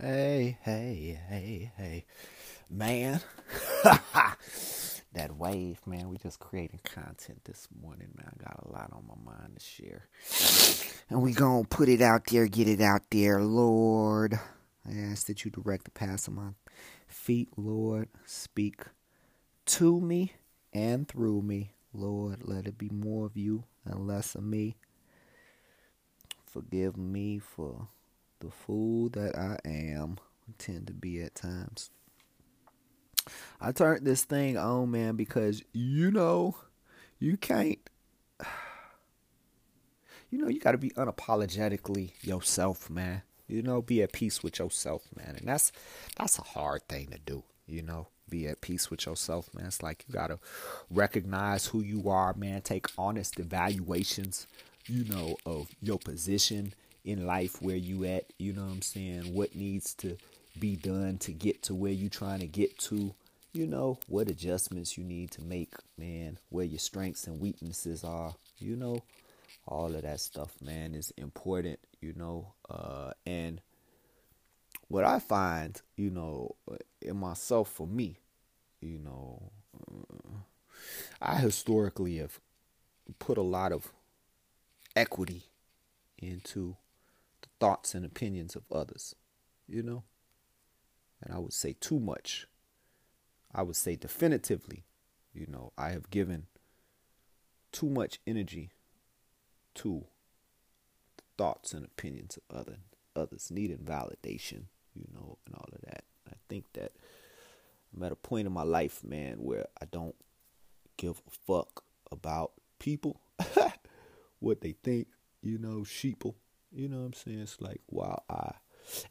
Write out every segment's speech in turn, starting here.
Hey, hey, hey, hey. Man. that wave, man. We just creating content this morning, man. I got a lot on my mind to share. And we gonna put it out there, get it out there, Lord. I ask that you direct the path of my feet, Lord. Speak to me and through me, Lord. Let it be more of you and less of me. Forgive me for the fool that I am, tend to be at times. I turned this thing on, man, because you know, you can't. You know, you got to be unapologetically yourself, man. You know, be at peace with yourself, man, and that's that's a hard thing to do. You know, be at peace with yourself, man. It's like you gotta recognize who you are, man. Take honest evaluations, you know, of your position in life where you at, you know what I'm saying? What needs to be done to get to where you trying to get to, you know, what adjustments you need to make, man, where your strengths and weaknesses are, you know, all of that stuff, man, is important, you know, uh, and what I find, you know, in myself for me, you know, uh, I historically have put a lot of equity into thoughts and opinions of others, you know? And I would say too much. I would say definitively, you know, I have given too much energy to the thoughts and opinions of other others needing validation, you know, and all of that. I think that I'm at a point in my life, man, where I don't give a fuck about people, what they think, you know, sheeple you know what I'm saying? It's like, wow, I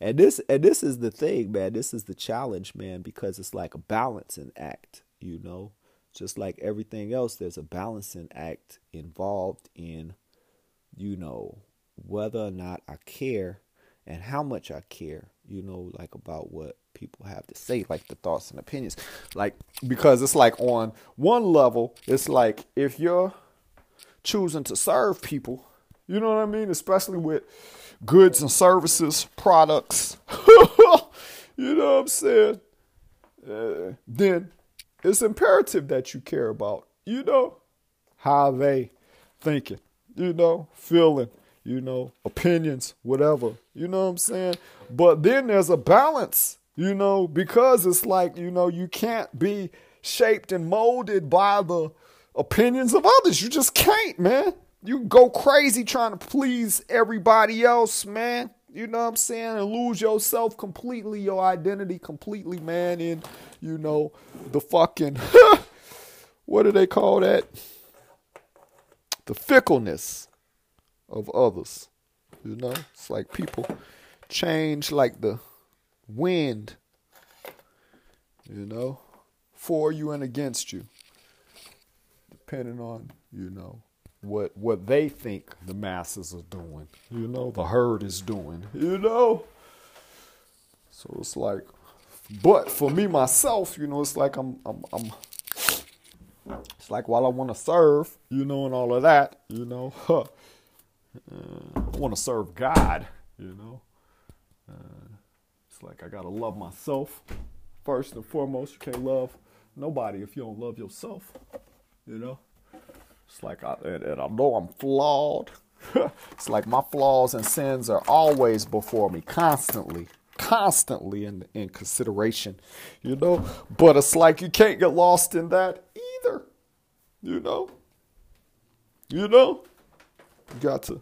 and this and this is the thing, man. This is the challenge, man, because it's like a balancing act, you know? Just like everything else, there's a balancing act involved in, you know, whether or not I care and how much I care, you know, like about what people have to say, like the thoughts and opinions. Like, because it's like on one level, it's like if you're choosing to serve people, you know what I mean? Especially with goods and services, products. you know what I'm saying? Uh, then it's imperative that you care about, you know, how they thinking, you know, feeling, you know, opinions, whatever. You know what I'm saying? But then there's a balance, you know, because it's like, you know, you can't be shaped and molded by the opinions of others. You just can't, man. You go crazy trying to please everybody else, man. You know what I'm saying? And lose yourself completely, your identity completely, man, in, you know, the fucking, what do they call that? The fickleness of others. You know? It's like people change like the wind, you know, for you and against you, depending on, you know, what what they think the masses are doing. You know, the herd is doing. You know. So it's like, but for me myself, you know, it's like I'm I'm I'm. It's like while I want to serve, you know, and all of that, you know, huh, uh, I want to serve God, you know. Uh, it's like I gotta love myself first and foremost. You can't love nobody if you don't love yourself, you know. It's like I, and, and I know I'm flawed. it's like my flaws and sins are always before me, constantly, constantly in in consideration, you know. But it's like you can't get lost in that either, you know. You know, you got to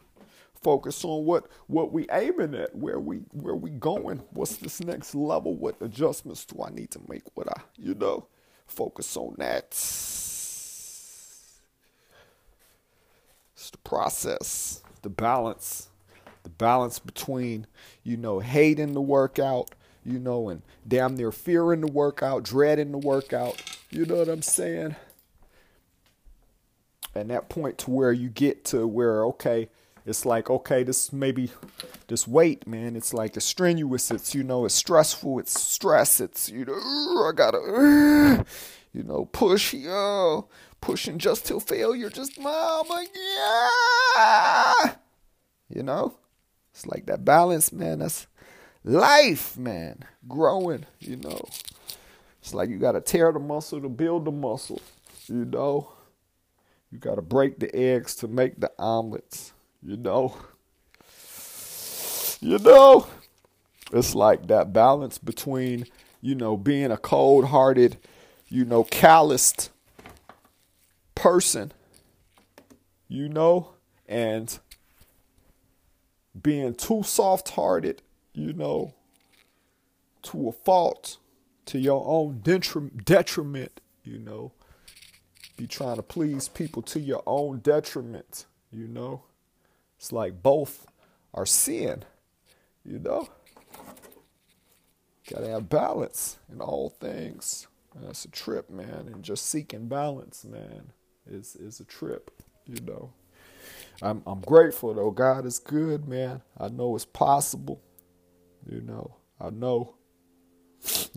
focus on what what we aiming at, where we where we going, what's this next level, what adjustments do I need to make, what I, you know, focus on that It's the process, the balance, the balance between, you know, hating the workout, you know, and damn near fearing the workout, dreading the workout. You know what I'm saying? And that point to where you get to where, okay, it's like, okay, this maybe this weight, man, it's like it's strenuous, it's, you know, it's stressful, it's stress, it's, you know, I gotta, you know, push, yo, pushing just till failure, just mama, yeah. You know, it's like that balance, man. That's life, man. Growing, you know. It's like you got to tear the muscle to build the muscle, you know. You got to break the eggs to make the omelets, you know. You know, it's like that balance between, you know, being a cold hearted, you know, calloused person, you know, and being too soft hearted, you know, to a fault, to your own detriment, you know. Be trying to please people to your own detriment, you know. It's like both are sin, you know. Gotta have balance in all things. That's a trip, man. And just seeking balance, man, is is a trip, you know. I'm I'm grateful though. God is good, man. I know it's possible. You know, I know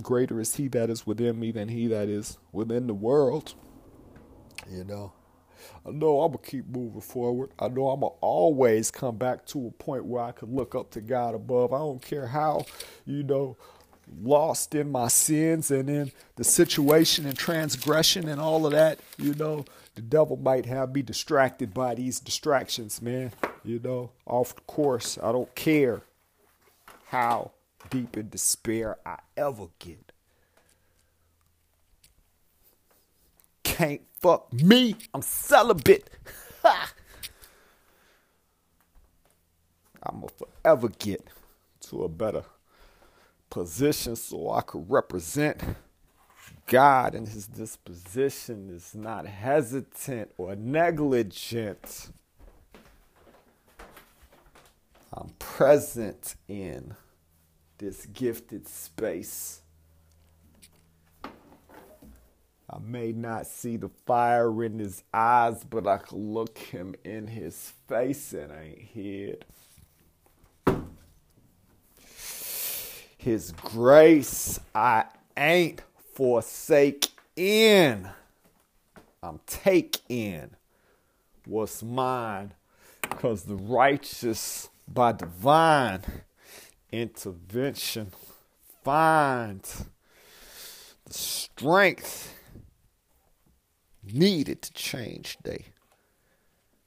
greater is he that is within me than he that is within the world. You know. I know I'm gonna keep moving forward. I know I'm gonna always come back to a point where I can look up to God above. I don't care how, you know, lost in my sins and in the situation and transgression and all of that, you know, the devil might have me distracted by these distractions, man. You know, off course. I don't care how deep in despair I ever get. Can't fuck me. I'm celibate. I'm gonna forever get to a better position so I could represent God and his disposition is not hesitant or negligent. I'm present in this gifted space. I may not see the fire in his eyes, but I can look him in his face and I ain't hid. His grace I ain't forsake in. I'm take in what's mine because the righteous by divine intervention find the strength needed to change their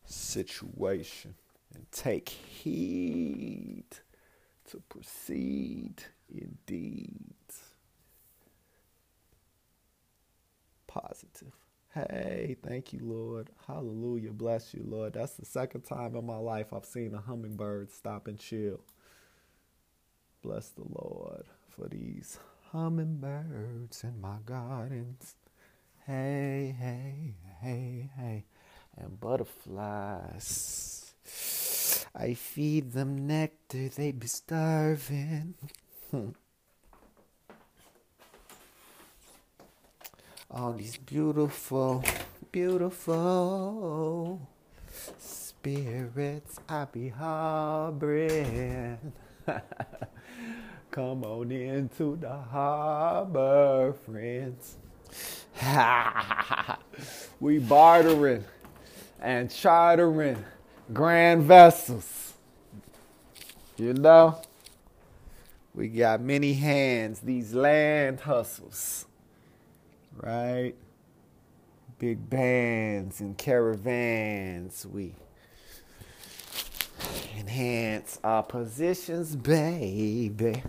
situation and take heed to proceed indeed. Positive. Hey, thank you, Lord. Hallelujah. Bless you, Lord. That's the second time in my life I've seen a hummingbird stop and chill. Bless the Lord for these hummingbirds in my gardens. Hey, hey, hey, hey. And butterflies. I feed them nectar, they be starving. all these beautiful, beautiful spirits I be harboring. Come on into the harbor, friends. we bartering and chartering grand vessels. You know, we got many hands, these land hustles right? Big bands and caravans. We enhance our positions, baby.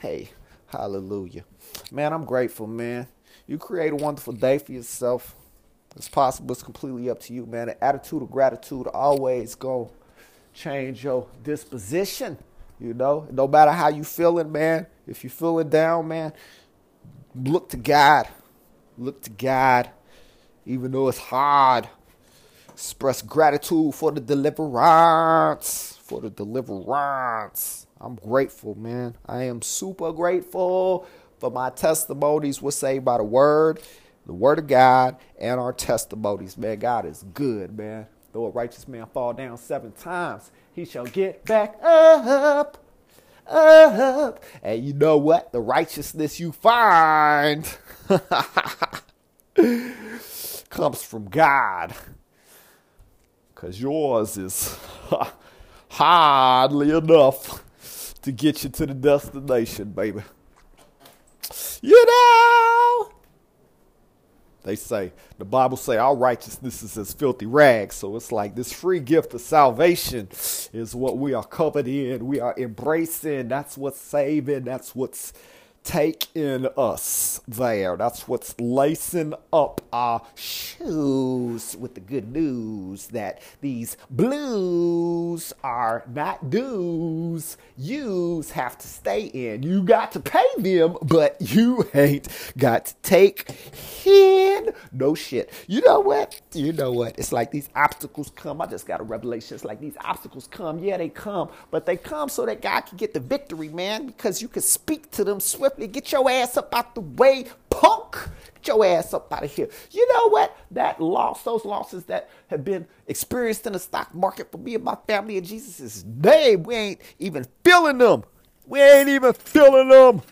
Hey, hallelujah. Man, I'm grateful, man. You create a wonderful day for yourself. It's possible, it's completely up to you, man. The attitude of gratitude always go change your disposition. You know, no matter how you feeling, man. If you feeling down, man, look to God. Look to God, even though it's hard. Express gratitude for the deliverance. For the deliverance. I'm grateful, man. I am super grateful for my testimonies were saved by the word, the word of God, and our testimonies. Man, God is good, man. Though a righteous man fall down seven times, he shall get back up up. And you know what? The righteousness you find comes from God. Because yours is hardly enough to get you to the destination, baby. You know, they say the Bible say our righteousness is as filthy rags. So it's like this free gift of salvation is what we are covered in. We are embracing. That's what's saving. That's what's take in us there. That's what's lacing up our shoes with the good news that these blues are not dues. Yous have to stay in. You got to pay them, but you ain't got to take in. No shit. You know what? You know what? It's like these obstacles come. I just got a revelation. It's like these obstacles come. Yeah, they come, but they come so that God can get the victory, man, because you can speak to them swiftly Get your ass up out the way, punk. Get your ass up out of here. You know what? That loss, those losses that have been experienced in the stock market for me and my family and Jesus' name, we ain't even feeling them. We ain't even feeling them.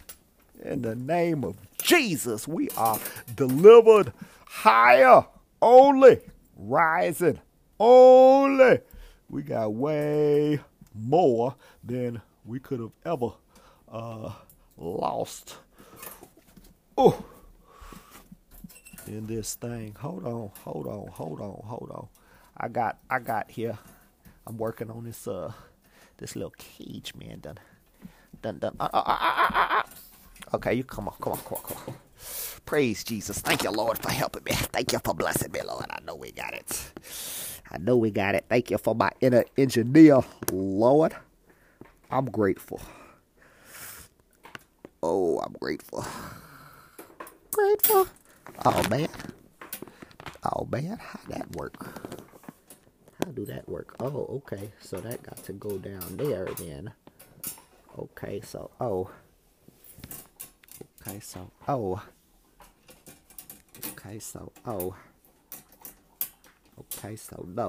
In the name of Jesus, we are delivered higher, only rising, only. We got way more than we could have ever uh, lost. Oh, in this thing. Hold on, hold on, hold on, hold on. I got, I got here. I'm working on this, uh, this little cage, man. Done, done, done. Uh, uh, uh, okay, you come on, come on, come on, come on. Praise Jesus. Thank you, Lord, for helping me. Thank you for blessing me, Lord. I know we got it. I know we got it. Thank you for my inner engineer, Lord. I'm grateful. Oh, I'm grateful. Grateful. Oh man. Oh man, how that work? How do that work? Oh, okay. So that got to go down there then. Okay, so oh. Okay, so oh. Okay, so oh. Okay, so no.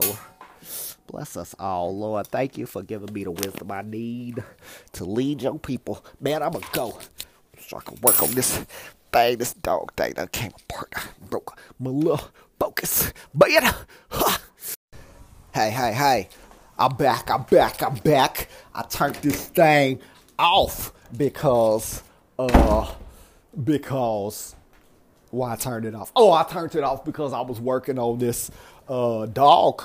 Bless us all, Lord. Thank you for giving me the wisdom I need to lead your people. Man, I'm going to go so I can work on this thing, this dog thing that came apart. broke my little focus. But you know, huh. hey, hey, hey. I'm back, I'm back, I'm back. I turned this thing off because, uh, because, why I turned it off? Oh, I turned it off because I was working on this, uh, dog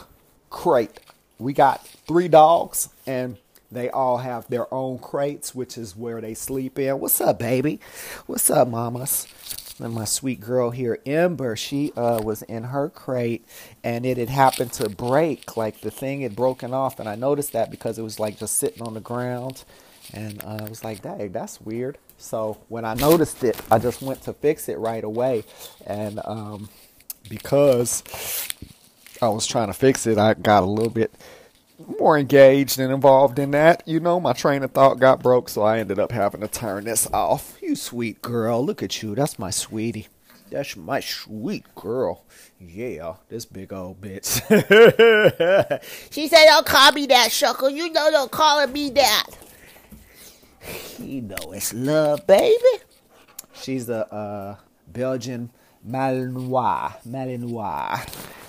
crate. We got three dogs and they all have their own crates, which is where they sleep in. What's up, baby? What's up, mamas? And my sweet girl here, Ember, she uh, was in her crate and it had happened to break. Like the thing had broken off. And I noticed that because it was like just sitting on the ground. And uh, I was like, dang, that's weird. So when I noticed it, I just went to fix it right away. And um, because I was trying to fix it, I got a little bit more engaged and involved in that. You know, my train of thought got broke, so I ended up having to turn this off. You sweet girl, look at you. That's my sweetie. That's my sweet girl. Yeah, this big old bitch. she said, Don't call me that, Shuckle. You know, don't call me that. You know, it's love, baby. She's a uh, Belgian Malinois. Malinois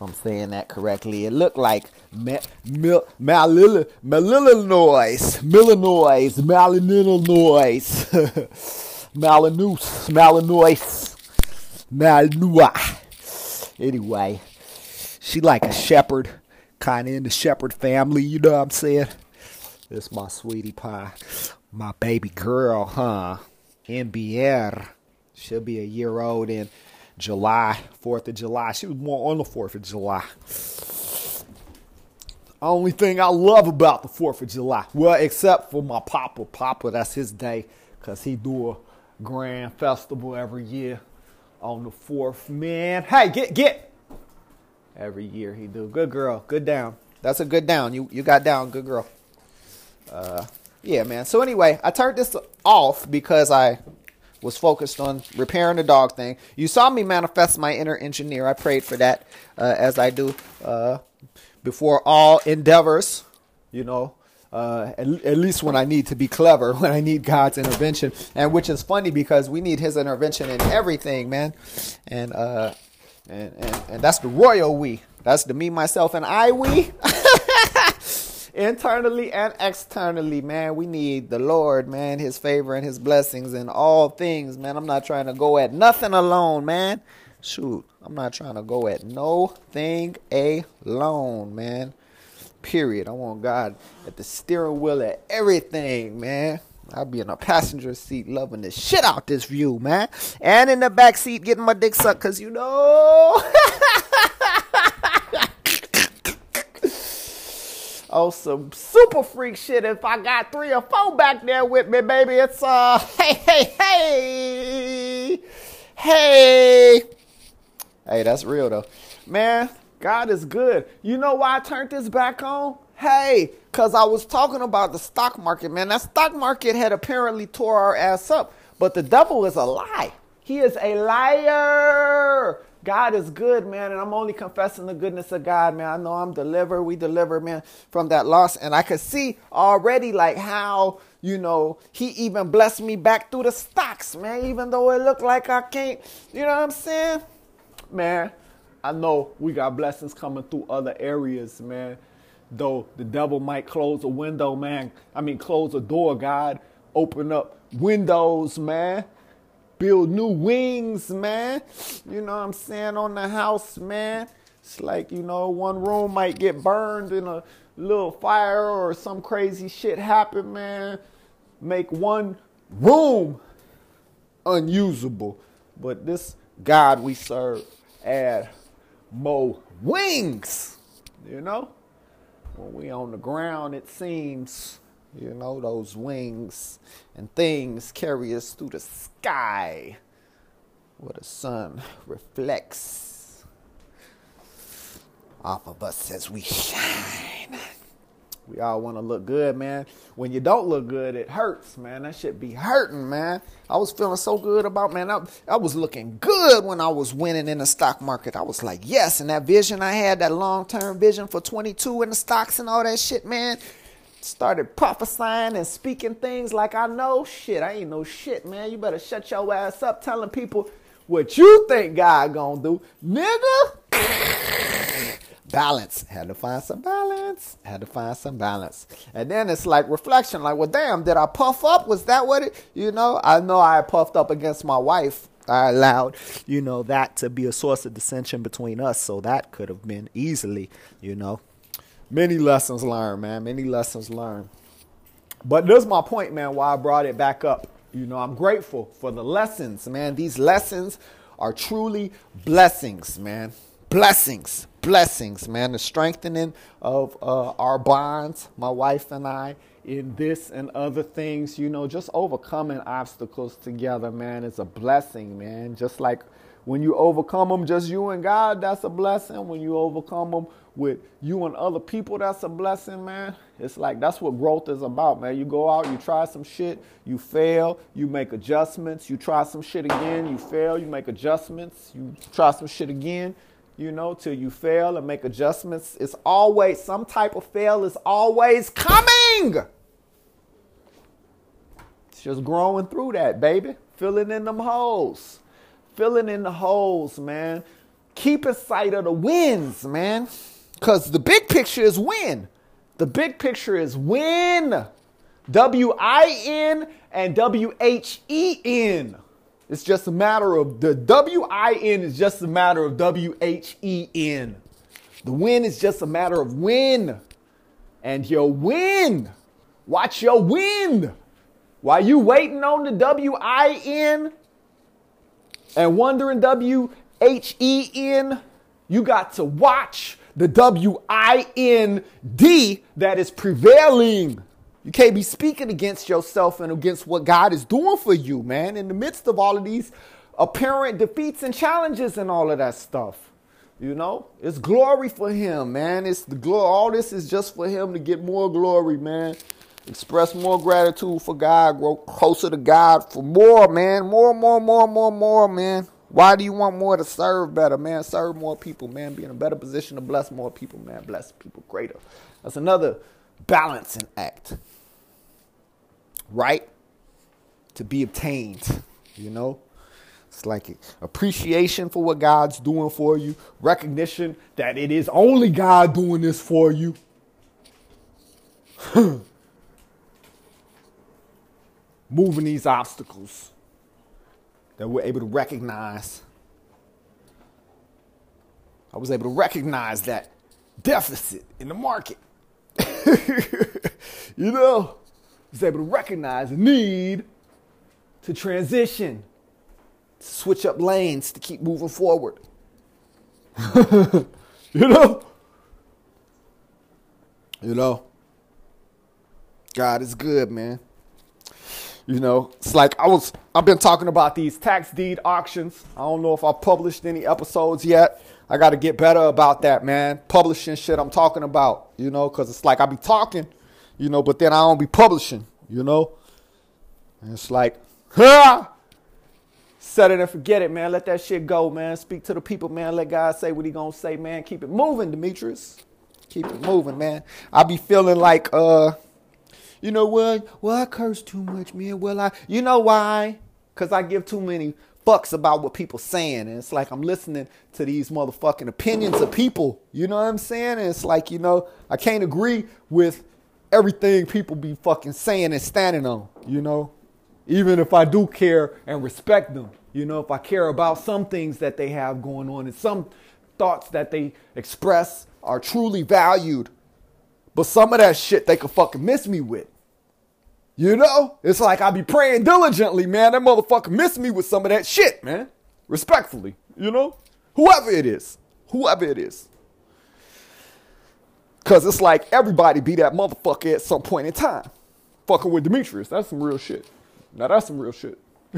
if I'm saying that correctly. It looked like Malillinois, Millinois, Malillinois, Malinous, Malinois, Malinois. Anyway, she like a shepherd, kind of in the shepherd family, you know what I'm saying? This my sweetie pie, my baby girl, huh? Ember. She'll be a year old in July, 4th of July. She was born on the 4th of July. Only thing I love about the 4th of July, well, except for my papa. Papa, that's his day, because he do a grand festival every year on the 4th. Man, hey, get, get. Every year he do. Good girl, good down. That's a good down. You, you got down, good girl. Uh, yeah, man. So anyway, I turned this off because I was focused on repairing the dog thing. You saw me manifest my inner engineer. I prayed for that, uh, as I do uh, before all endeavors, you know. Uh, at, at, least when I need to be clever, when I need God's intervention, and which is funny because we need His intervention in everything, man, and uh, and and, and that's the royal we. That's the me, myself, and I we. internally and externally, man. We need the Lord, man, His favor and His blessings in all things, man. I'm not trying to go at nothing alone, man. Shoot, I'm not trying to go at no thing alone, man. Period. I want God at the steering wheel at everything, man. I'll be in a passenger seat loving the shit out this view, man. And in the back seat getting my dick sucked, cause you know. oh, some super freak shit. If I got three or four back there with me, baby, it's uh, hey, hey, hey, hey. Hey, that's real though. Man, God is good. You know why I turned this back on? Hey, because I was talking about the stock market, man. That stock market had apparently tore our ass up, but the devil is a lie. He is a liar. God is good, man, and I'm only confessing the goodness of God, man. I know I'm delivered. We delivered, man, from that loss. And I could see already like how, you know, he even blessed me back through the stocks, man, even though it looked like I can't, you know what I'm saying? Man, I know we got blessings coming through other areas, man. Though the devil might close a window, man. I mean, close a door, God. Open up windows, man. Build new wings, man. You know what I'm saying? On the house, man. It's like, you know, one room might get burned in a little fire or some crazy shit happen, man. Make one room unusable. But this God we serve add more wings. You know? When we on the ground, it seems, you know, those wings and things carry us through the sky where the sun reflects off of us as we shine. We all want to look good, man. When you don't look good, it hurts, man. That shit be hurting, man. I was feeling so good about, man. I, I was looking good when I was winning in the stock market. I was like, yes. And that vision I had, that long term vision for 22 in the stocks and all that shit, man. Started prophesying and speaking things like I know shit. I ain't no shit, man. You better shut your ass up telling people what you think God gonna do. Nigga balance. Had to find some balance. Had to find some balance. And then it's like reflection, like, well, damn, did I puff up? Was that what it, you know? I know I puffed up against my wife. I allowed, you know, that to be a source of dissension between us. So that could have been easily, you know, many lessons learned, man. Many lessons learned. But there's my point, man, why I brought it back up. You know, I'm grateful for the lessons, man. These lessons are truly blessings, man. Blessings blessings, man. The strengthening of uh, our bonds, my wife and I, in this and other things, you know, just overcoming obstacles together, man, is a blessing, man. Just like when you overcome them, just you and God, that's a blessing. When you overcome them with you and other people, that's a blessing, man. It's like that's what growth is about, man. You go out, you try some shit, you fail, you make adjustments, you try some shit again, you fail, you make adjustments, you try some shit again, you know, till you fail and make adjustments. It's always some type of fail is always coming. It's just growing through that, baby. Filling in them holes. Filling in the holes, man. Keeping sight of the wins, man. Because the big picture is win. The big picture is win. W I N and W H E N. It's just a matter of the W I N is just a matter of W H E N. The win is just a matter of win. And your win. Watch your win. While you waiting on the W I N and wondering W H E N, you got to watch the W I N D that is prevailing. You can't be speaking against yourself and against what God is doing for you, man, in the midst of all of these apparent defeats and challenges and all of that stuff. You know, it's glory for him, man. It's the glory. All this is just for him to get more glory, man. Express more gratitude for God, grow closer to God for more, man. More, more, more, more, more, man. Why do you want more to serve better, man? Serve more people, man. Be in a better position to bless more people, man. Bless people greater. That's another balancing act right to be obtained, you know? It's like appreciation for what God's doing for you, recognition that it is only God doing this for you. moving these obstacles that we're able to recognize. I was able to recognize that deficit in the market. you know, I was able to recognize the need to transition, to switch up lanes to keep moving forward. you know? You know? God is good, man. You know, it's like I was I've been talking about these tax deed auctions. I don't know if I published any episodes yet. I got to get better about that, man. Publishing shit I'm talking about, you know, cuz it's like I be talking, you know, but then I don't be publishing, you know? And it's like, huh? Set it and forget it, man. Let that shit go, man. Speak to the people, man. Let God say what he gonna say, man. Keep it moving, Demetrius. Keep it moving, man. I be feeling like uh you know what? Well, I curse too much, man. Well, I, you know why? Because I give too many fucks about what people saying. And it's like I'm listening to these motherfucking opinions of people. You know what I'm saying? And it's like, you know, I can't agree with everything people be fucking saying and standing on, you know? Even if I do care and respect them, you know, if I care about some things that they have going on and some thoughts that they express are truly valued but some of that shit they could fucking miss me with. You know? It's like I be praying diligently, man. That motherfucker missed me with some of that shit, man. Respectfully, you know? Whoever it is. Whoever it is. Cause it's like everybody be that motherfucker at some point in time. Fucking with Demetrius. That's some real shit. Now that's some real shit.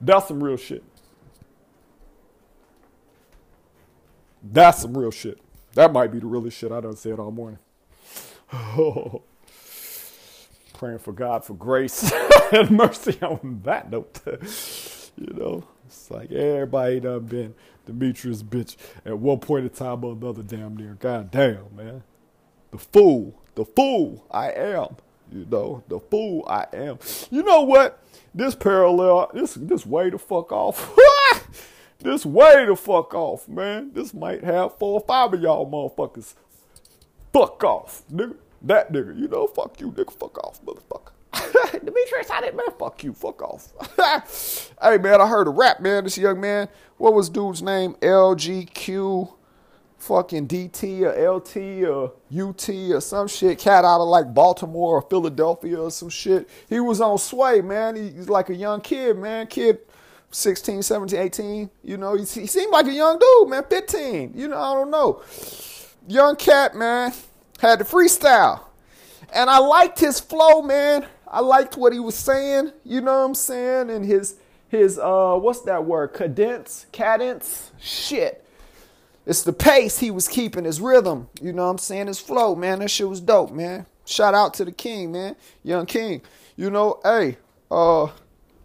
that's some real shit. That's some real shit. That might be the realest shit I done said all morning. Praying for God for grace and mercy on that note. you know, it's like everybody done been Demetrius bitch at one point in time or another damn near. God damn, man. The fool, the fool I am. You know, the fool I am. You know what? This parallel, this this way to fuck off. this way to fuck off, man. This might have four or five of y'all motherfuckers Fuck off, nigga. That nigga, you know, fuck you, nigga. Fuck off, motherfucker. Demetrius, I didn't, man. Fuck you. Fuck off. hey, man, I heard a rap, man. This young man, what was dude's name? LGQ fucking DT or LT or UT or some shit. Cat out of like Baltimore or Philadelphia or some shit. He was on Sway, man. He's like a young kid, man. Kid 16, 17, 18. You know, he, he seemed like a young dude, man. 15. You know, I don't know young cat, man, had the freestyle. And I liked his flow, man. I liked what he was saying, you know what I'm saying? And his his uh what's that word? Cadence, cadence, shit. It's the pace he was keeping, his rhythm, you know what I'm saying? His flow, man. That shit was dope, man. Shout out to the king, man. Young King. You know, hey, uh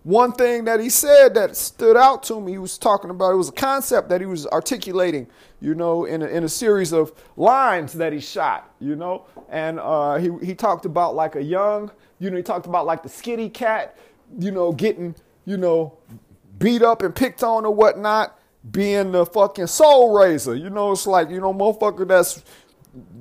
one thing that he said that stood out to me, he was talking about, it was a concept that he was articulating, you know, in a, in a series of lines that he shot, you know. And uh, he, he talked about like a young, you know, he talked about like the skitty cat, you know, getting, you know, beat up and picked on or whatnot, being the fucking soul raiser. You know, it's like, you know, motherfucker that's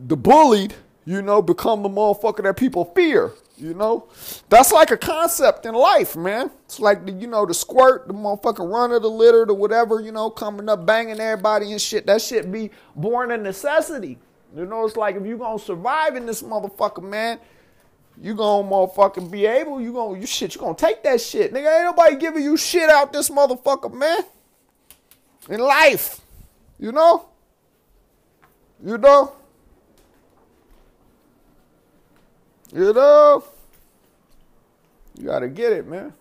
the bullied, you know, become the motherfucker that people fear. You know, that's like a concept in life, man. It's like the, you know the squirt, the motherfucking runner, the litter, the whatever, you know, coming up banging everybody and shit. That shit be born a necessity. You know, it's like if you gonna survive in this motherfucker, man, you gonna motherfucking be able. You gonna you shit. You gonna take that shit, nigga. Ain't nobody giving you shit out this motherfucker, man. In life, you know. You know. You know? You gotta get it, man.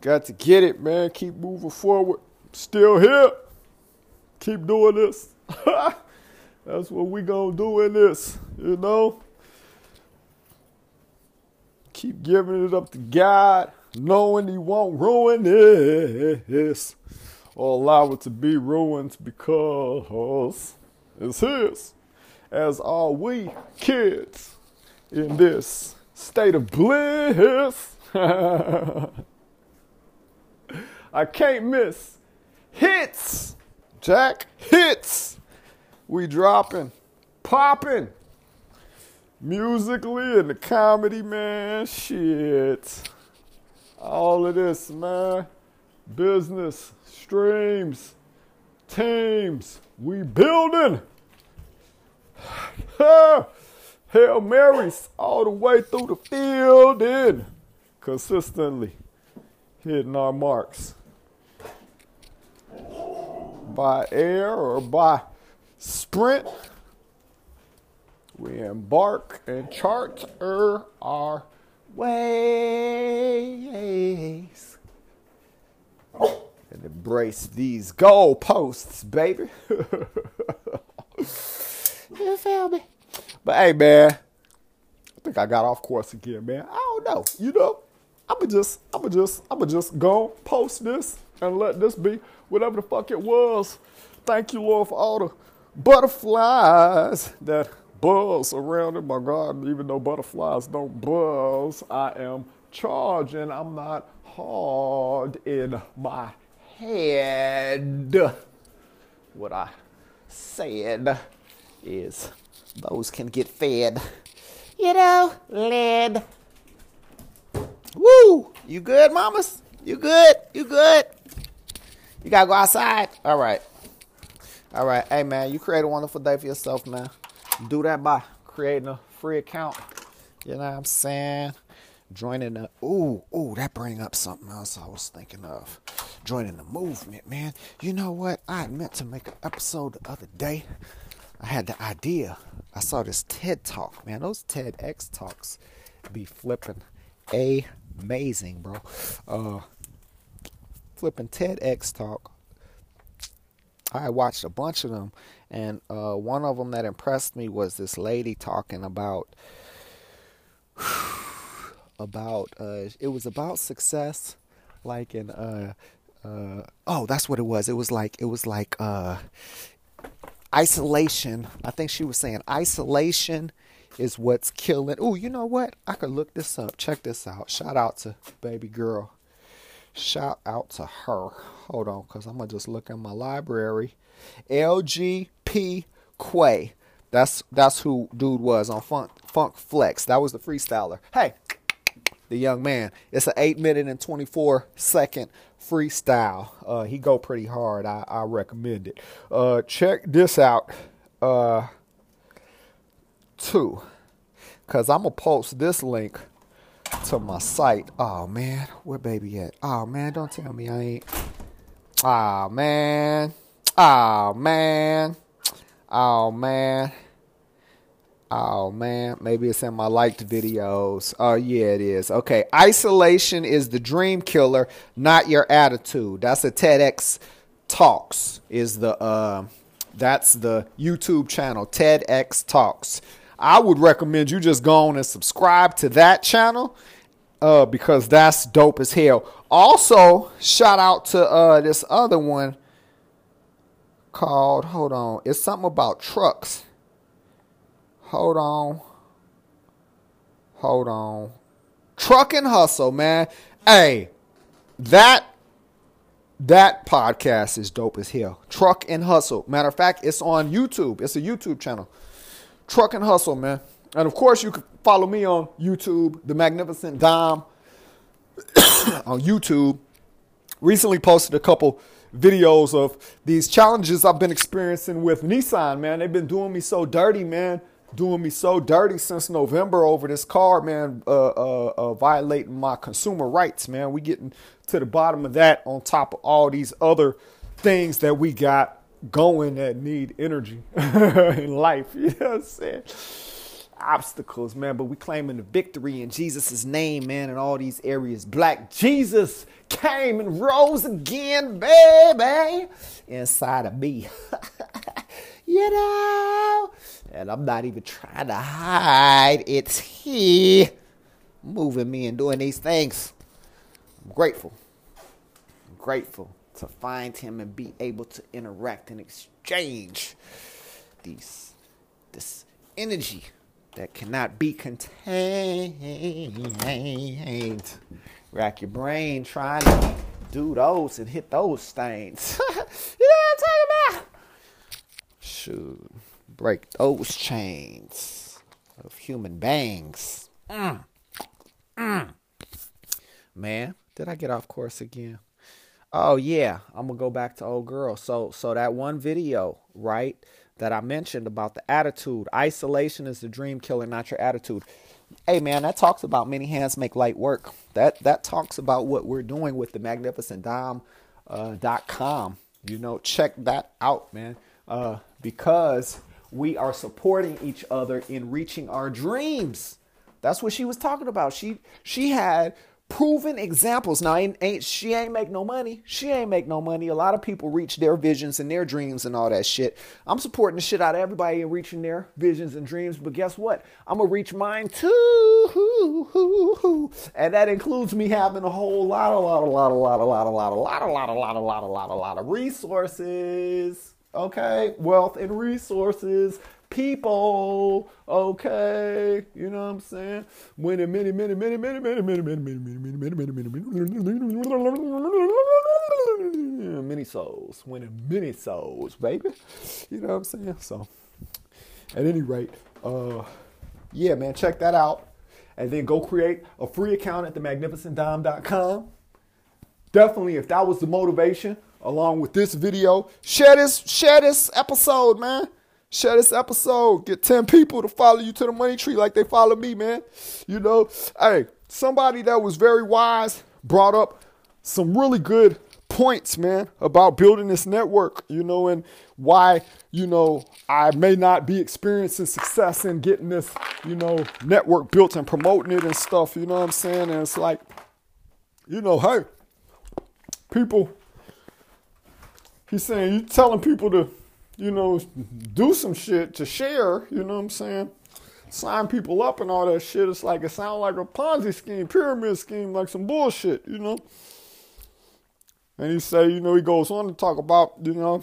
Got to get it, man. Keep moving forward. Still here. Keep doing this. That's what we gonna do in this, you know? Keep giving it up to God, knowing He won't ruin this or allow it to be ruined because it's His, as are we kids in this state of bliss. I can't miss hits, Jack hits. We dropping, popping. musically and the comedy, man. Shit. All of this, man. Business, streams, teams. We building. Hail Marys all the way through the field and consistently hitting our marks by air or by sprint. We embark and charter our ways and embrace these goalposts, baby. you feel me? But hey, man, I think I got off course again, man. I don't know. You know, I'ma just, I'ma just, I'ma just go post this and let this be whatever the fuck it was. Thank you, Lord, for all the butterflies that buzz around in my garden. Even though butterflies don't buzz, I am charging. I'm not hard in my head. What I said is those can get fed. You know, lead. Woo! You good, mamas? You good? You good? You gotta go outside? All right. All right. Hey, man, you create a wonderful day for yourself, man. Do that by creating a free account. You know what I'm saying? Joining the ooh ooh that bring up something else I was thinking of. Joining the movement, man. You know what? I meant to make an episode the other day. I had the idea. I saw this TED talk, man. Those TEDx talks be flipping amazing, bro. Uh, flipping TEDx talk. I watched a bunch of them, and uh, one of them that impressed me was this lady talking about about uh, it was about success, like in uh, uh, oh that's what it was. It was like it was like uh, isolation. I think she was saying isolation is what's killing. Oh, you know what? I could look this up. Check this out. Shout out to baby girl. Shout out to her. Hold on, cause I'm gonna just look in my library. LGP Qua. That's that's who dude was on Funk Funk Flex. That was the freestyler. Hey, the young man. It's an eight minute and 24 second freestyle. Uh, he go pretty hard. I, I recommend it. Uh, check this out. Uh, too, cause I'm gonna post this link to my site. Oh man, where baby at? Oh man, don't tell me I ain't. Oh man. Oh man. Oh man. Oh man, maybe it's in my liked videos. Oh yeah, it is. Okay, isolation is the dream killer, not your attitude. That's a TEDx Talks. Is the uh, that's the YouTube channel TEDx Talks. I would recommend you just go on and subscribe to that channel uh, because that's dope as hell. Also, shout out to uh, this other one called. Hold on, it's something about trucks. Hold on. Hold on. Truck and Hustle, man. Hey, that that podcast is dope as hell. Truck and Hustle. Matter of fact, it's on YouTube. It's a YouTube channel. Truck and Hustle, man. And of course, you can follow me on YouTube, The Magnificent DOMB on YouTube. Recently posted a couple videos of these challenges I've been experiencing with Nissan, man. They've been doing me so dirty, man doing me so dirty since November over this car, man, uh, uh, uh, violating my consumer rights, man. We getting to the bottom of that on top of all these other things that we got going that need energy in life. You know what I'm saying? Obstacles, man, but we claiming the victory in Jesus' name, man, in all these areas. Black Jesus came and rose again, baby, inside of me. you know? And I'm not even trying to hide. It's He moving me and doing these things. I'm grateful. I'm grateful to find Him and be able to interact and exchange these this energy that cannot be contained. Rack your brain trying to do those and hit those things. you know what I'm talking about? Shoot break those chains. of human beings. Mm. Mm. Man, did I get off course again? Oh yeah, I'm gonna go back to old girl. So so that one video, right, that I mentioned about the attitude. Isolation is the dream killer, not your attitude. Hey man, that talks about many hands make light work. That that talks about what we're doing with the magnificent domb uh, dot com. You know, check that out, man. Uh, because we are supporting each other in reaching our dreams. That's what she was talking about. She she had proven examples. Now, ain't, ain't she ain't make no money. She ain't make no money. A lot of people reach their visions and their dreams and all that shit. I'm supporting the shit out of everybody in reaching their visions and dreams. But guess what? I'm gonna reach mine too, and that includes me having a whole lot, a lot, a lot, a lot, a lot, a lot, a lot, a lot, a lot, a lot, a lot, a lot of resources. Okay, wealth and resources people. Okay, you know what I'm saying? Winning many, many, many, many, many, many, many, many, many, many, many, many, many, many many souls. Winning many souls, baby. You know what I'm saying? So, at any rate, uh, yeah, man, check that out, and then go create a free account at themagnificentdomb.com. Definitely, if that was the motivation, along with this video, share this, share this episode, man. Share this episode. Get 10 people to follow you to the money tree like they follow me, man. You know, hey, somebody that was very wise brought up some really good points, man, about building this network, you know, and why, you know, I may not be experiencing success in getting this, you know, network built and promoting it and stuff, you know what I'm saying? And it's like, you know, hey, people, he's saying, you telling people to, you know, do some shit to share, you know what I'm saying? Sign people up and all that shit. It's like it sounds like a Ponzi scheme, pyramid scheme, like some bullshit, you know? And he say, you know, he goes on to talk about, you know,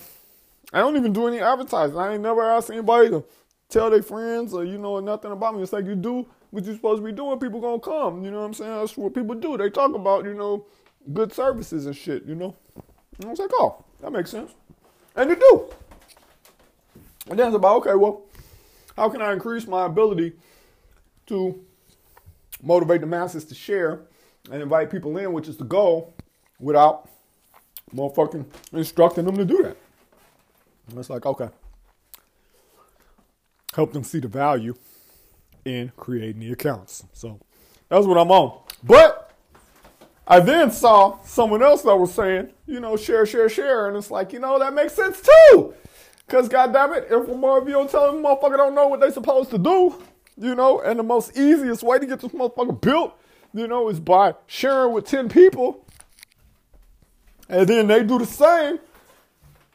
I don't even do any advertising. I ain't never asked anybody to tell their friends or, you know, nothing about me. It's like you do what you're supposed to be doing, people gonna come. You know what I'm saying? That's what people do. They talk about, you know, good services and shit, you know? And I was like, oh, that makes sense. And you do. And then it's about, okay, well, how can I increase my ability to motivate the masses to share and invite people in, which is the goal, without motherfucking instructing them to do that? And it's like, okay. Help them see the value in creating the accounts. So that's what I'm on. But I then saw someone else that was saying, you know, share, share, share. And it's like, you know, that makes sense too. Cause goddamn it, if more of you don't tell them motherfucker don't know what they supposed to do, you know, and the most easiest way to get this motherfucker built, you know, is by sharing with 10 people. And then they do the same.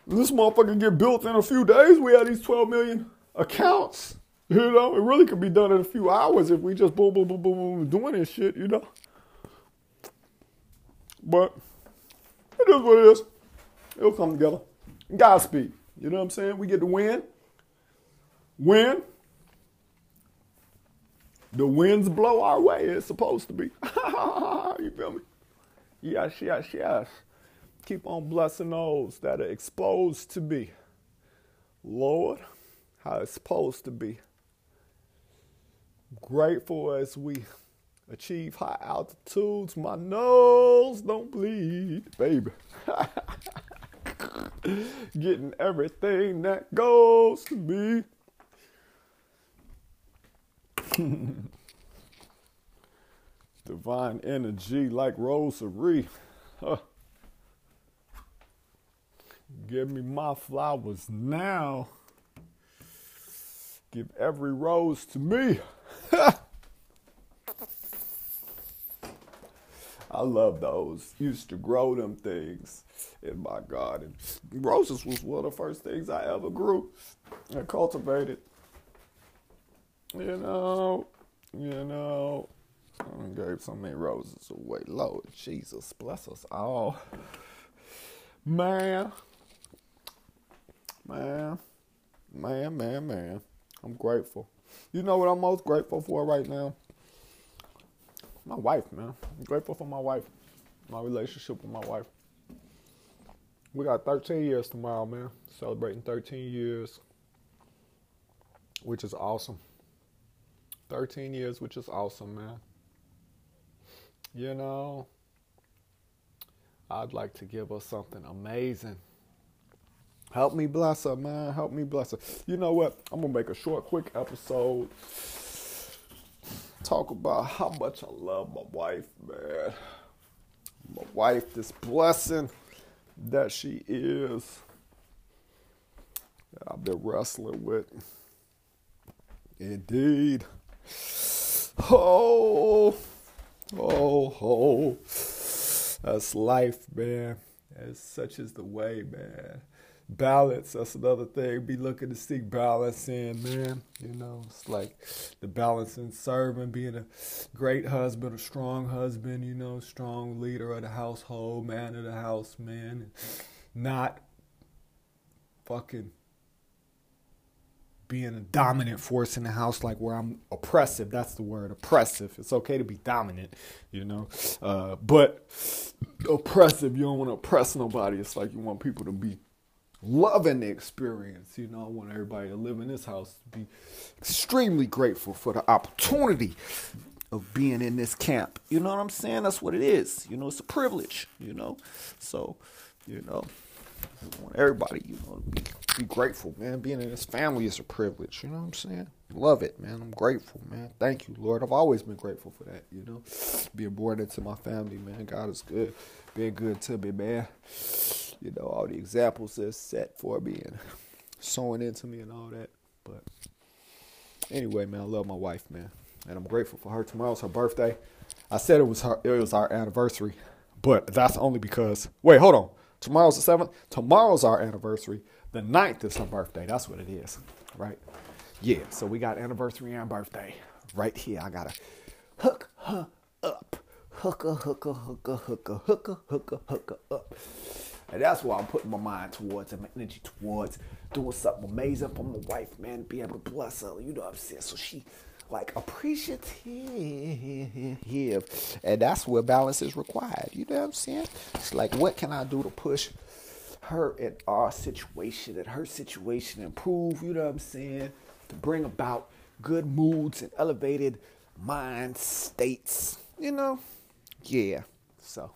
This motherfucker get built in a few days. We have these 12 million accounts. You know, it really could be done in a few hours if we just boom, boom, boom, boom, boom, doing this shit, you know. But it is what it is. It'll come together. Godspeed. You know what I'm saying? We get to win. Win. The winds blow our way. It's supposed to be. you feel me? Yes, yes, yes. Keep on blessing those that are exposed to be. Lord, how it's supposed to be. Grateful as we achieve high altitudes. My nose don't bleed, baby. Getting everything that goes to me. Divine energy like rosary. Huh. Give me my flowers now. Give every rose to me. I love those. Used to grow them things in my garden. Roses was one of the first things I ever grew and cultivated. You know, you know, I gave so many roses away. Lord Jesus, bless us all. Man, man, man, man, man. I'm grateful. You know what I'm most grateful for right now? My wife, man. I'm grateful for my wife, my relationship with my wife. We got 13 years tomorrow, man. Celebrating 13 years, which is awesome. 13 years, which is awesome, man. You know, I'd like to give her something amazing. Help me bless her, man. Help me bless her. You know what? I'm gonna make a short, quick episode. Talk about how much I love my wife, man. My wife, this blessing that she is. I've been wrestling with. Indeed. Oh, oh, oh. That's life, man. As such is the way, man. Balance, that's another thing. Be looking to seek balance in, man. You know, it's like the balance in serving, being a great husband, a strong husband, you know, strong leader of the household, man of the house, man. Not fucking being a dominant force in the house, like where I'm oppressive. That's the word, oppressive. It's okay to be dominant, you know, uh, but oppressive. You don't want to oppress nobody. It's like you want people to be loving the experience. You know, I want everybody to live in this house to be extremely grateful for the opportunity of being in this camp. You know what I'm saying? That's what it is. You know, it's a privilege. You know, so you know, I want everybody, you know, to be be grateful, man. Being in this family is a privilege. You know what I'm saying? Love it, man. I'm grateful, man. Thank you, Lord. I've always been grateful for that, you know. Being born into my family, man. God is good. Being good to me, man. You know, all the examples that's set for me and sowing into me and all that. But anyway, man, I love my wife, man. And I'm grateful for her. Tomorrow's her birthday. I said it was her it was our anniversary. But that's only because wait, hold on. Tomorrow's the seventh. Tomorrow's our anniversary. The ninth is her birthday. That's what it is, right? Yeah. So we got anniversary and birthday right here. I gotta hook her up, hook her, hook her, hook her, hook her, hook her, hook her, hook her up. And that's why I'm putting my mind towards and my energy towards doing something amazing for my wife, man. Be able to bless her, you know what I'm saying? So she like appreciative. And that's where balance is required. You know what I'm saying? It's like what can I do to push her and our situation and her situation improve, you know what I'm saying? To bring about good moods and elevated mind states, you know? Yeah. So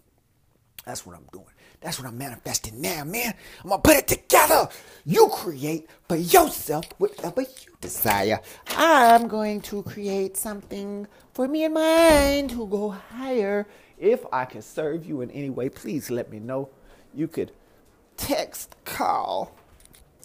that's what I'm doing. That's what I'm manifesting now, man. I'm gonna put it together. You create for yourself whatever you desire. I'm going to create something for me and mine to go higher. If I can serve you in any way, please let me know. You could text, call.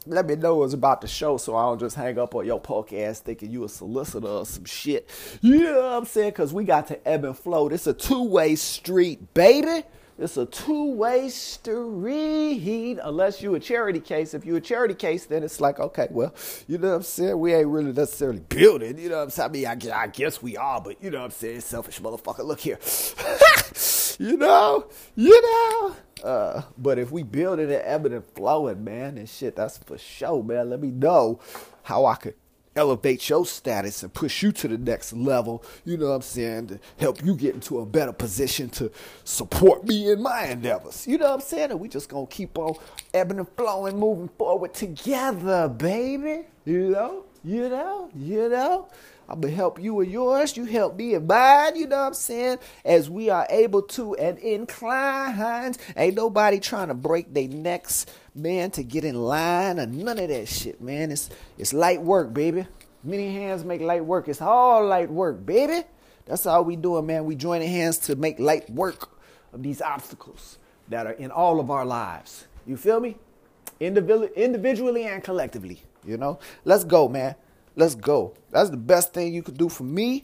Let me know it's about the show so I don't just hang up on your podcast thinking you a solicitor or some shit. You know what I'm saying? Because we got to ebb and flow. It's a two way street, baby. It's a two-way street. Unless you a charity case. If you a charity case, then it's like, okay, well, you know what I'm saying? We ain't really necessarily building. You know what I'm saying? I mean, I, guess we are, but you know what I'm saying? Selfish motherfucker. Look here. you know? You know? Uh, but if we build it and evident flowing, man, and shit, that's for sure, man. Let me know how I could elevate your status and push you to the next level, you know what I'm saying, to help you get into a better position to support me in my endeavors. You know what I'm saying? And we just gonna keep on ebbing and flowing, moving forward together, baby. You know? You know? You know? I'm gonna help you with yours. You help me in mine. You know what I'm saying? As we are able to and inclined. Ain't nobody trying to break their necks, man, to get in line or none of that shit, man. It's it's light work, baby. Many hands make light work. It's all light work, baby. That's all we doing, man. We joining hands to make light work of these obstacles that are in all of our lives. You feel me? Individually and collectively. You know, let's go, man. Let's go. That's the best thing you could do for me,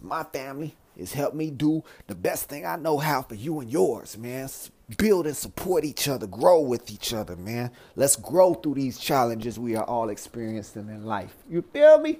my family, is help me do the best thing I know how for you and yours, man. Build and support each other, grow with each other, man. Let's grow through these challenges we are all experiencing in life. You feel me?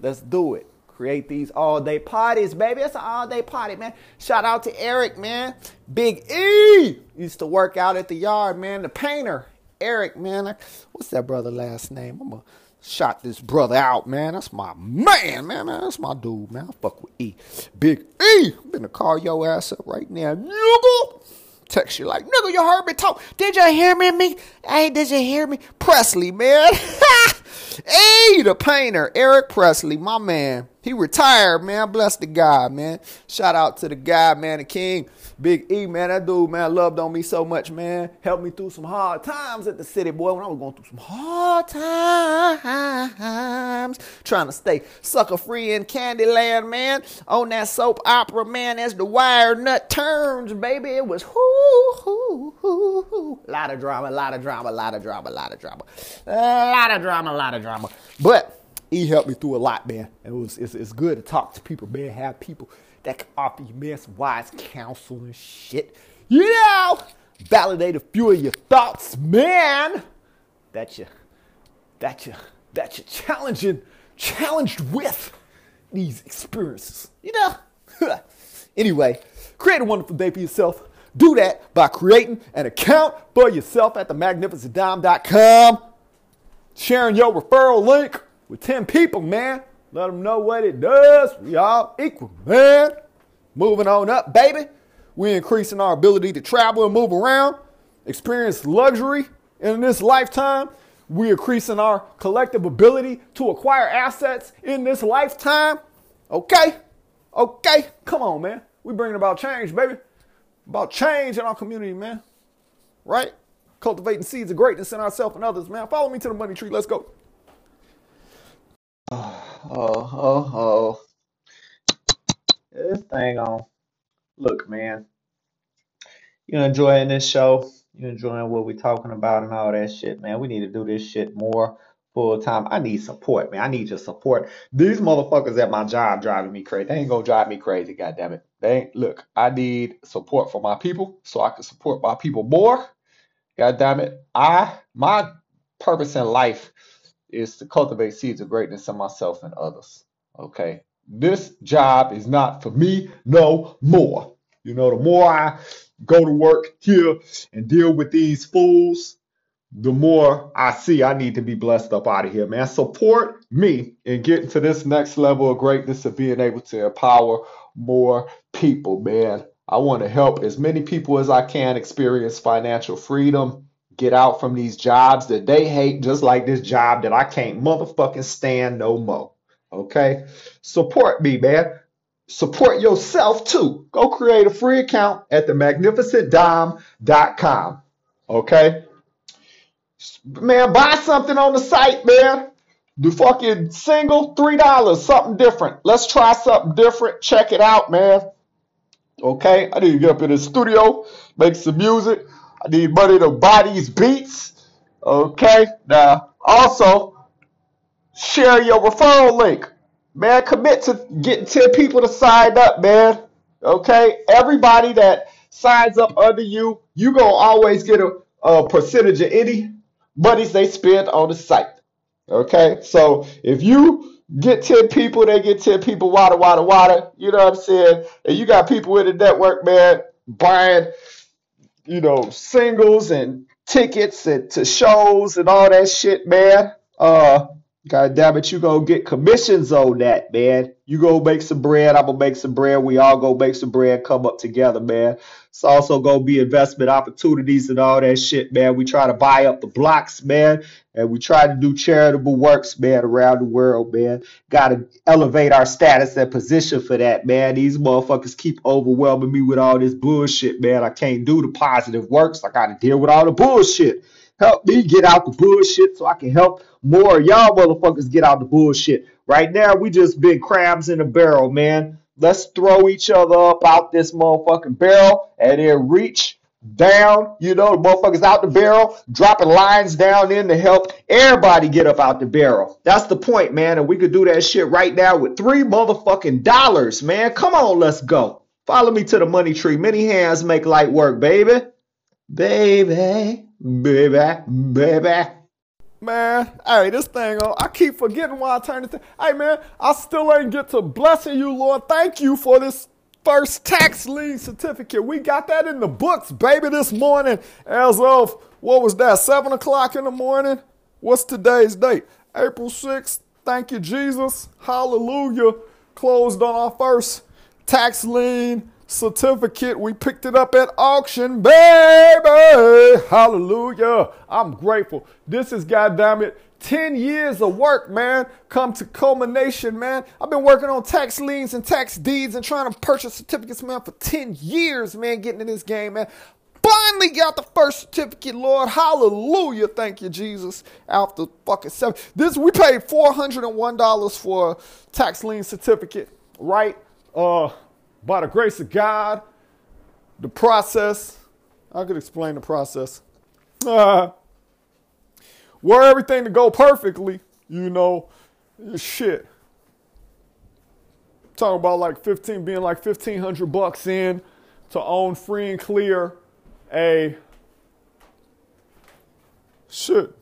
Let's do it. Create these all day parties, baby. It's an all day party, man. Shout out to Eric, man. Big E used to work out at the yard, man. The painter, Eric, man. What's that brother last name? I'm to shot this brother out, man. That's my man, man, man. That's my dude, man. I fuck with E. Big E. I'm gonna call your ass up right now. Nigga. Text you like, nigga, you heard me talk. Did you hear me? me? Hey, did you hear me? Presley, man. hey, the painter, Eric Presley, my man. He retired, man. Bless the guy, man. Shout out to the guy, man, the king. Big E, man. That dude, man, loved on me so much, man. Helped me through some hard times at the city, boy, when I was going through some hard times. Trying to stay sucker free in Candyland, man. On that soap opera, man, as the wire nut turns, baby. It was whoo, whoo, whoo, whoo. Lot of drama, a lot of drama, a lot of drama, a lot of drama. A lot of drama, a lot of drama. But he helped me through a lot, man. It was it's, it's good to talk to people, man. Have people that can offer you, some wise counsel and shit. You know, validate a few of your thoughts, man. That you, that you, that you challenging, challenged with these experiences. You know. anyway, create a wonderful day for yourself. Do that by creating an account for yourself at themagnificentdomb.com. Sharing your referral link with 10 people, man. Let them know what it does. We all equal, man. Moving on up, baby. We increasing our ability to travel and move around, experience luxury in this lifetime. We increasing our collective ability to acquire assets in this lifetime. Okay? Okay? Come on, man. We bringing about change, baby. About change in our community, man. Right? Cultivating seeds of greatness in ourselves and others, man. Follow me to the money tree. Let's go. Oh, oh, oh. This thing on. Look, man. You enjoying this show? You enjoying what we're talking about and all that shit, man? We need to do this shit more full time. I need support, man. I need your support. These motherfuckers at my job driving me crazy. They ain't gonna drive me crazy, goddamn it. They ain't look, I need support for my people so I can support my people more. God damn it. I my purpose in life is to cultivate seeds of greatness in myself and others. Okay. This job is not for me no more. You know, the more I go to work here and deal with these fools, the more I see I need to be blessed up out of here, man. Support me in getting to this next level of greatness of being able to empower more people, man. I want to help as many people as I can experience financial freedom get out from these jobs that they hate, just like this job that I can't motherfucking stand no more. Okay? Support me, man. Support yourself too. Go create a free account at themagnificentdomb.com. Okay? Man, buy something on the site, man. The fucking single, $3, something different. Let's try something different. Check it out, man. Okay? I need to get up in the studio, make some music. Need money to buy these beats. Okay. Now, also, share your referral link. Man, commit to getting 10 people to sign up, man. Okay. Everybody that signs up under you, you going to always get a, a percentage of any monies they spend on the site. Okay. So if you get 10 people, they get 10 people, water, water, water. You know what I'm saying? And you got people in the network, man, buying you know, singles and tickets and to shows and all that shit, man. Uh, God damn it, you gonna get commissions on that, man. You go make some bread, I'm gonna make some bread. We all go make some bread, come up together, man. It's also gonna be investment opportunities and all that shit, man. We try to buy up the blocks, man, and we try to do charitable works, man, around the world, man. Gotta elevate our status and position for that, man. These motherfuckers keep overwhelming me with all this bullshit, man. I can't do the positive works. I gotta deal with all the bullshit. Help me get out the bullshit so I can help more y'all motherfuckers get out the bullshit. Right now, we just been crabs in a barrel, man. Let's throw each other up out this motherfucking barrel and then reach down, you know, the motherfuckers out the barrel, dropping lines down in to help everybody get up out the barrel. That's the point, man. And we could do that shit right now with three motherfucking dollars, man. Come on, let's go. Follow me to the money tree. Many hands make light work, baby. Baby, baby, baby. Man, hey, this thing on. I keep forgetting why I turn this thing. Hey, man, I still ain't get to blessing you, Lord. Thank you for this first tax lien certificate. We got that in the books, baby, this morning as of, what was that, 7 o'clock in the morning? What's today's date? April 6th. Thank you, Jesus. Hallelujah. Closed on our first tax lien certificate. We picked it up at auction, baby. Hallelujah. I'm grateful. This is, goddamn it, 10 years of work, man, come to culmination, man. I've been working on tax liens and tax deeds and trying to purchase certificates, man, for 10 years, man, getting in this game, man. Finally got the first certificate, Lord. Hallelujah. Thank you, Jesus. After fucking seven. This we paid $401 for a tax lien certificate, right? Uh by the grace of God, the process. I could explain the process. Uh, were everything to go perfectly, you know, shit. Talking about like 15 being like 1500 bucks in to own free and clear a shit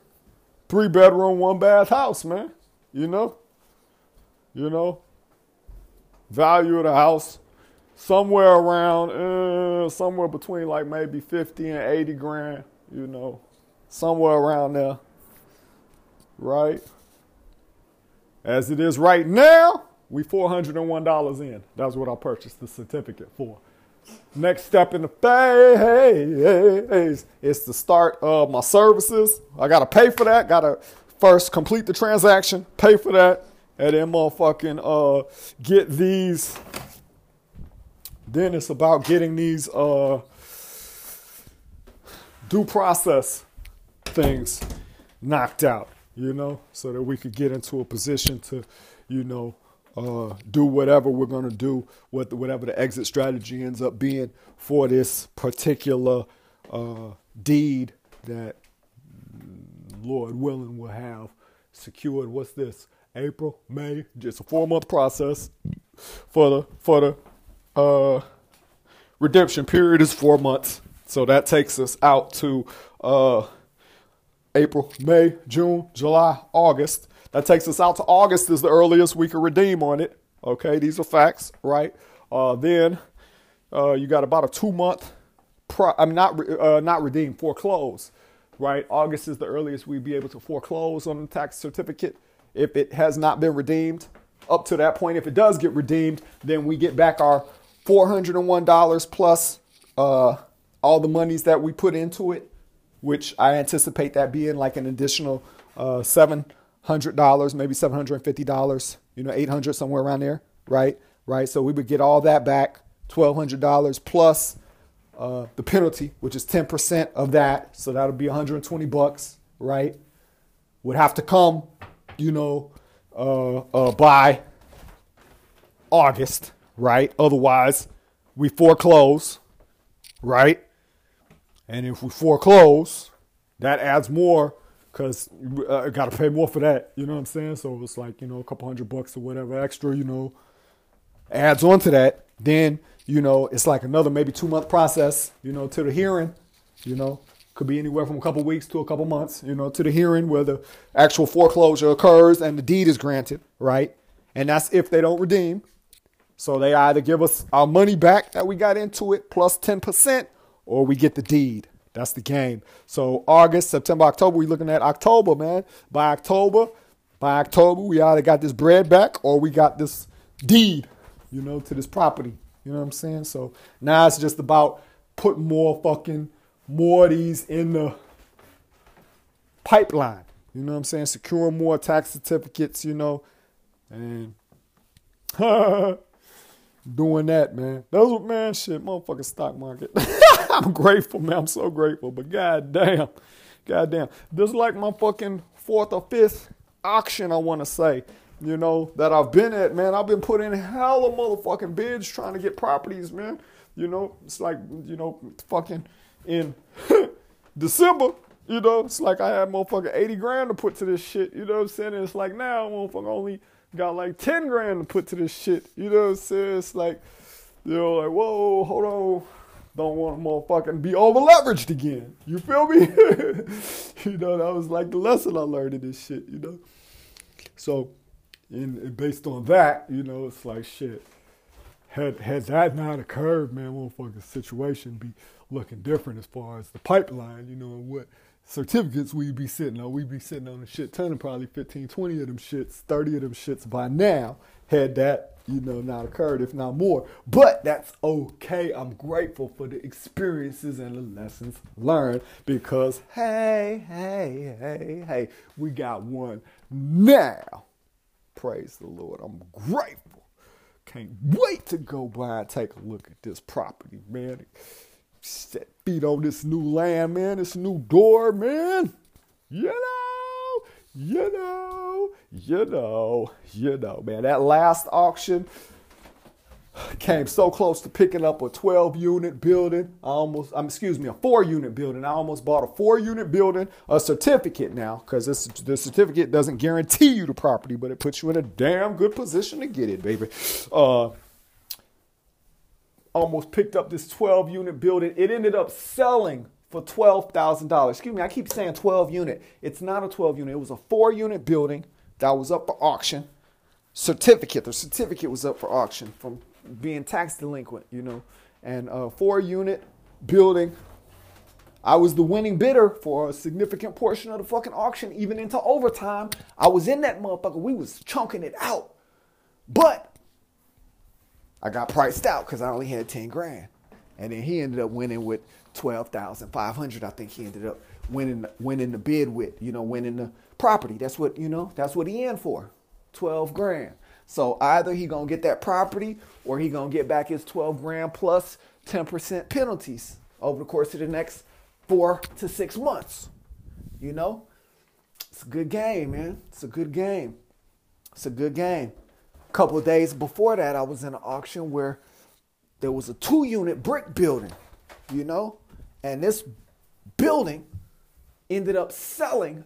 three bedroom, one bath house, man. You know? You know? Value of the house somewhere around uh, somewhere between like maybe 50 and 80 grand, you know. Somewhere around there right? As it is right now, we $401 in. That's what I purchased the certificate for. Next step in the phase is to start uh, my services. I gotta pay for that. Gotta first complete the transaction, pay for that, and then motherfucking uh, get these. Then it's about getting these uh, due process things knocked out you know, so that we could get into a position to, you know, uh, do whatever we're going to do, what whatever the exit strategy ends up being for this particular uh, deed that Lord willing will have secured. What's this? April, May, just a four month process for the for the uh, redemption period is four months. So that takes us out to uh, April, May, June, July, August. That takes us out to August is the earliest we can redeem on it. Okay, these are facts, right? Uh, then uh, you got about a two month. Pro- I'm not uh, not redeem foreclose, right? August is the earliest we'd be able to foreclose on the tax certificate if it has not been redeemed. Up to that point, if it does get redeemed, then we get back our four hundred and one dollars plus uh, all the monies that we put into it which I anticipate that being like an additional uh, seven hundred dollars, maybe seven hundred and fifty dollars, you know, eight hundred somewhere around there, right? Right. So we would get all that back, twelve hundred dollars plus uh, the penalty, which is ten percent of that. So that'll be one hundred and twenty bucks, right? Would have to come, you know, uh, uh, by August, right? Otherwise, we foreclose, right? And if we foreclose, that adds more because uh, I got to pay more for that. You know what I'm saying? So it's like, you know, a couple hundred bucks or whatever extra, you know, adds on to that. Then, you know, it's like another maybe two month process, you know, to the hearing, you know, could be anywhere from a couple weeks to a couple months, you know, to the hearing where the actual foreclosure occurs and the deed is granted, right? And that's if they don't redeem. So they either give us our money back that we got into it plus 10% or we get the deed. That's the game. So August, September, October, we looking at October, man. By October, by October, we either got this bread back or we got this deed, you know, to this property. You know what I'm saying? So now it's just about putting more fucking more of these in the pipeline. You know what I'm saying? Securing more tax certificates, you know, and doing that, man. Those were man shit, motherfucking stock market. I'm grateful, man. I'm so grateful. But goddamn, goddamn, this is like my fucking fourth or fifth auction. I want to say, you know, that I've been at, man. I've been putting hella motherfucking bids trying to get properties, man. You know, it's like you know, fucking in December. You know, it's like I had motherfucking 80 grand to put to this shit. You know what I'm saying? And it's like now, motherfucker only got like 10 grand to put to this shit. You know what I'm saying? It's like, you know, like, whoa, hold on. Don't want to motherfucking be over leveraged again. You feel me? you know, that was like the lesson I learned in this shit, you know? So, in, based on that, you know, it's like shit. Had, had that not occurred, man, motherfucking situation be looking different as far as the pipeline, you know, and what certificates we'd be sitting on. We'd be sitting on a shit ton of probably 15, 20 of them shits, 30 of them shits by now, had that you know, not occurred, if not more. But that's okay. I'm grateful for the experiences and the lessons learned because, hey, hey, hey, hey, we got one now. Praise the Lord. I'm grateful. Can't wait to go by and take a look at this property, man. Set feet on this new land, man. This new door, man. You know, you know, you know, you know, man. That last auction came so close to picking up a 12 unit building. I almost, um, excuse me, a four unit building. I almost bought a four unit building, a certificate now, because this the certificate doesn't guarantee you the property, but it puts you in a damn good position to get it, baby. Uh, almost picked up this 12 unit building. It ended up selling for $12,000. Excuse me, I keep saying 12 unit. It's not a 12 unit. It was a four unit building that was up for auction. Certificate, the certificate was up for auction from being tax delinquent, you know. And a four unit building. I was the winning bidder for a significant portion of the fucking auction, even into overtime. I was in that motherfucker. We was chunking it out. But I got priced out because I only had 10 grand. And then he ended up winning with 12,500. I think he ended up winning winning the bid with, you know, winning the property. That's what, you know, that's what he in for. 12 grand. So either he to get that property or he to get back his 12 grand plus 10% penalties over the course of the next 4 to 6 months. You know? It's a good game, man. It's a good game. It's a good game. Couple days before that, I was in an auction where there was a two unit brick building, you know, and this building ended up selling.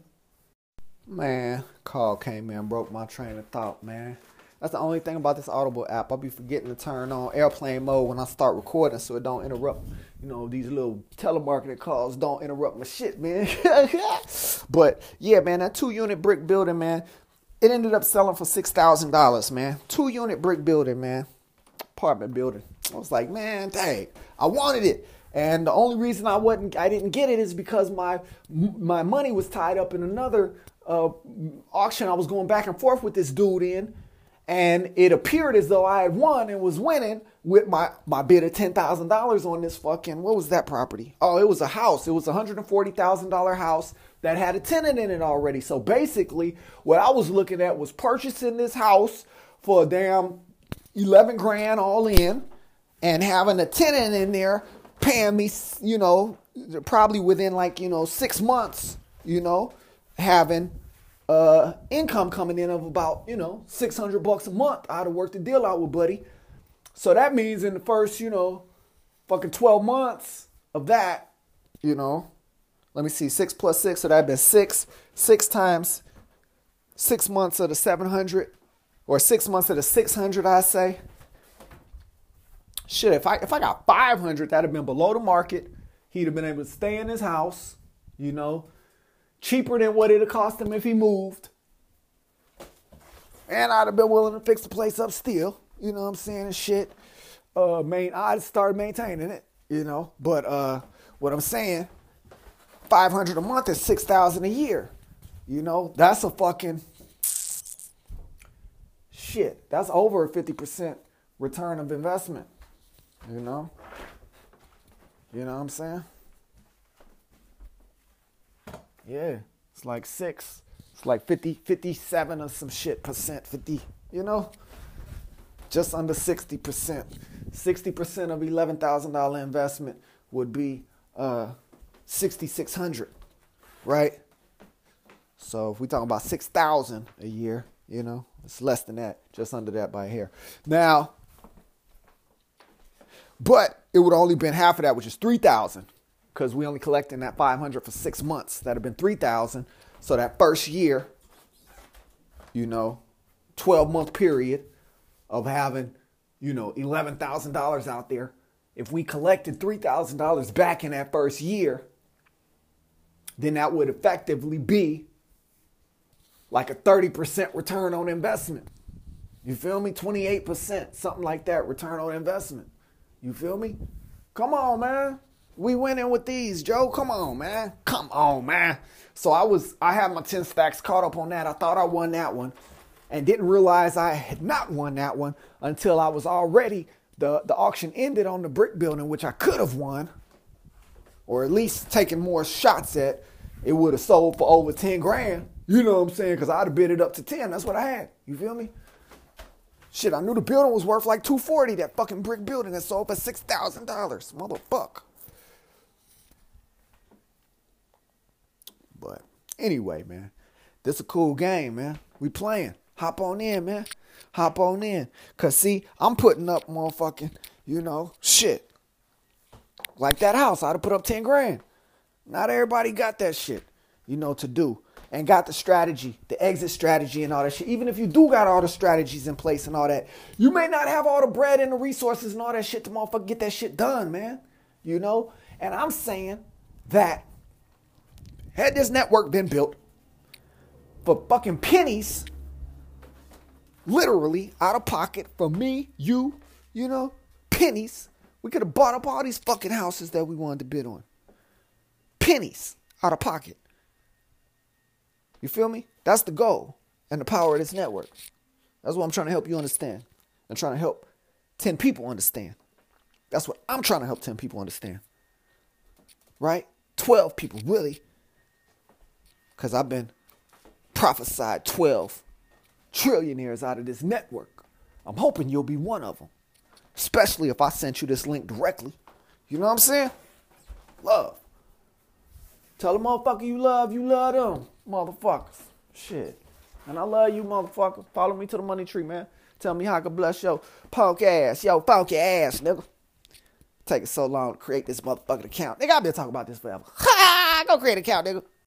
Man, call came in, broke my train of thought, man. That's the only thing about this Audible app. I'll be forgetting to turn on airplane mode when I start recording so it don't interrupt. You know, these little telemarketing calls don't interrupt my shit, man. but yeah, man, that two unit brick building, man, it ended up selling for six thousand dollars, man. Two unit brick building, man. Apartment building. I was like, man, dang, I wanted it. And the only reason I wasn't, I didn't get it is because my my money was tied up in another uh, auction. I was going back and forth with this dude in, and it appeared as though I had won and was winning with my my bid of ten thousand dollars on this fucking what was that property? Oh, it was a house. It was a hundred and forty thousand dollar house that had a tenant in it already. So basically, what I was looking at was purchasing this house for a damn eleven grand all in, and having a tenant in there paying me, you know, probably within like you know six months, you know, having uh, income coming in of about, you know, 600 bucks a month. I'd have worked the deal out with Buddy. So that means in the first, you know, fucking 12 months of that, you know, let me see, six plus six, so that'd been six, six times six months of the 700, or six months of the 600, I say. Shit, if I if I got 500, that'd have been below the market. He'd have been able to stay in his house, you know, cheaper than what it'd cost him if he moved. And I'd have been willing to fix the place up still. You know what I'm saying? And shit. Uh main I'd start maintaining it, you know. But uh what I'm saying, five hundred a month is six thousand a year. You know, that's a fucking shit. That's over a fifty percent return of investment. You know? You know what I'm saying? Yeah, it's like six. It's like 50, 57 or some shit percent, 50, you know? Just under 60%. 60% of $11,000 investment would be uh, 6600 right? So if we talking about 6000 a year, you know, it's less than that, just under that by here. Now, but it would only been half of that, which is 3000 because we only collecting that 500 for six months. That'd have been 3,000. So that first year, you know, 12 month period of having, you know, $11,000 out there. If we collected $3,000 back in that first year, then that would effectively be like a 30% return on investment. You feel me? 28%, something like that, return on investment. You feel me? Come on, man. We went in with these, Joe. Come on, man. Come on, man. So I was I had my 10 stacks caught up on that. I thought I won that one. and didn't realize I had not won that one until I was already the the auction ended on the brick building, which I could have won, or at least taking more shots at. It would have sold for over ten grand. You know what I'm saying? Because I'd have bid it up to ten. That's what I had. You feel me? Shit, I knew the building was worth like 240, that fucking brick building that sold for $6,000. Motherfucker. But anyway, man, this a cool game, man. We playing. Hop on in, man. Hop on in. Cause see, I'm putting up motherfucking, you know, shit. Like that house, I'd have put up 10 grand. Not everybody got that shit, you know, to do and got the strategy, the exit strategy, and all that shit. Even if you do got all the strategies in place and all that, you may not have all the bread and the resources and all that shit to motherfucker get that shit done, man. You know? And I'm saying that had this network been built for fucking pennies, literally out of pocket for me, you, you know, pennies, we could have bought up all these fucking houses that we wanted to bid on. Pennies out of pocket. You feel me? That's the goal and the power of this network. That's what I'm trying to help you understand. I'm trying to help 10 people understand. That's what I'm trying to help 10 people understand. Right? 12 people, really. Because I've been prophesied 12 trillionaires out of this network. I'm hoping you'll be one of them. Especially if I sent you this link directly. You know what I'm saying? Love. Tell a motherfucker you love, you love them motherfuckers. Shit. And I love you, motherfucker. Follow me to the money tree, man. Tell me how I can bless your punk ass, yo, funky ass, nigga. Taking so long to create this motherfucking account. Nigga, I've been talking about this forever. Ha! Go create an account, nigga.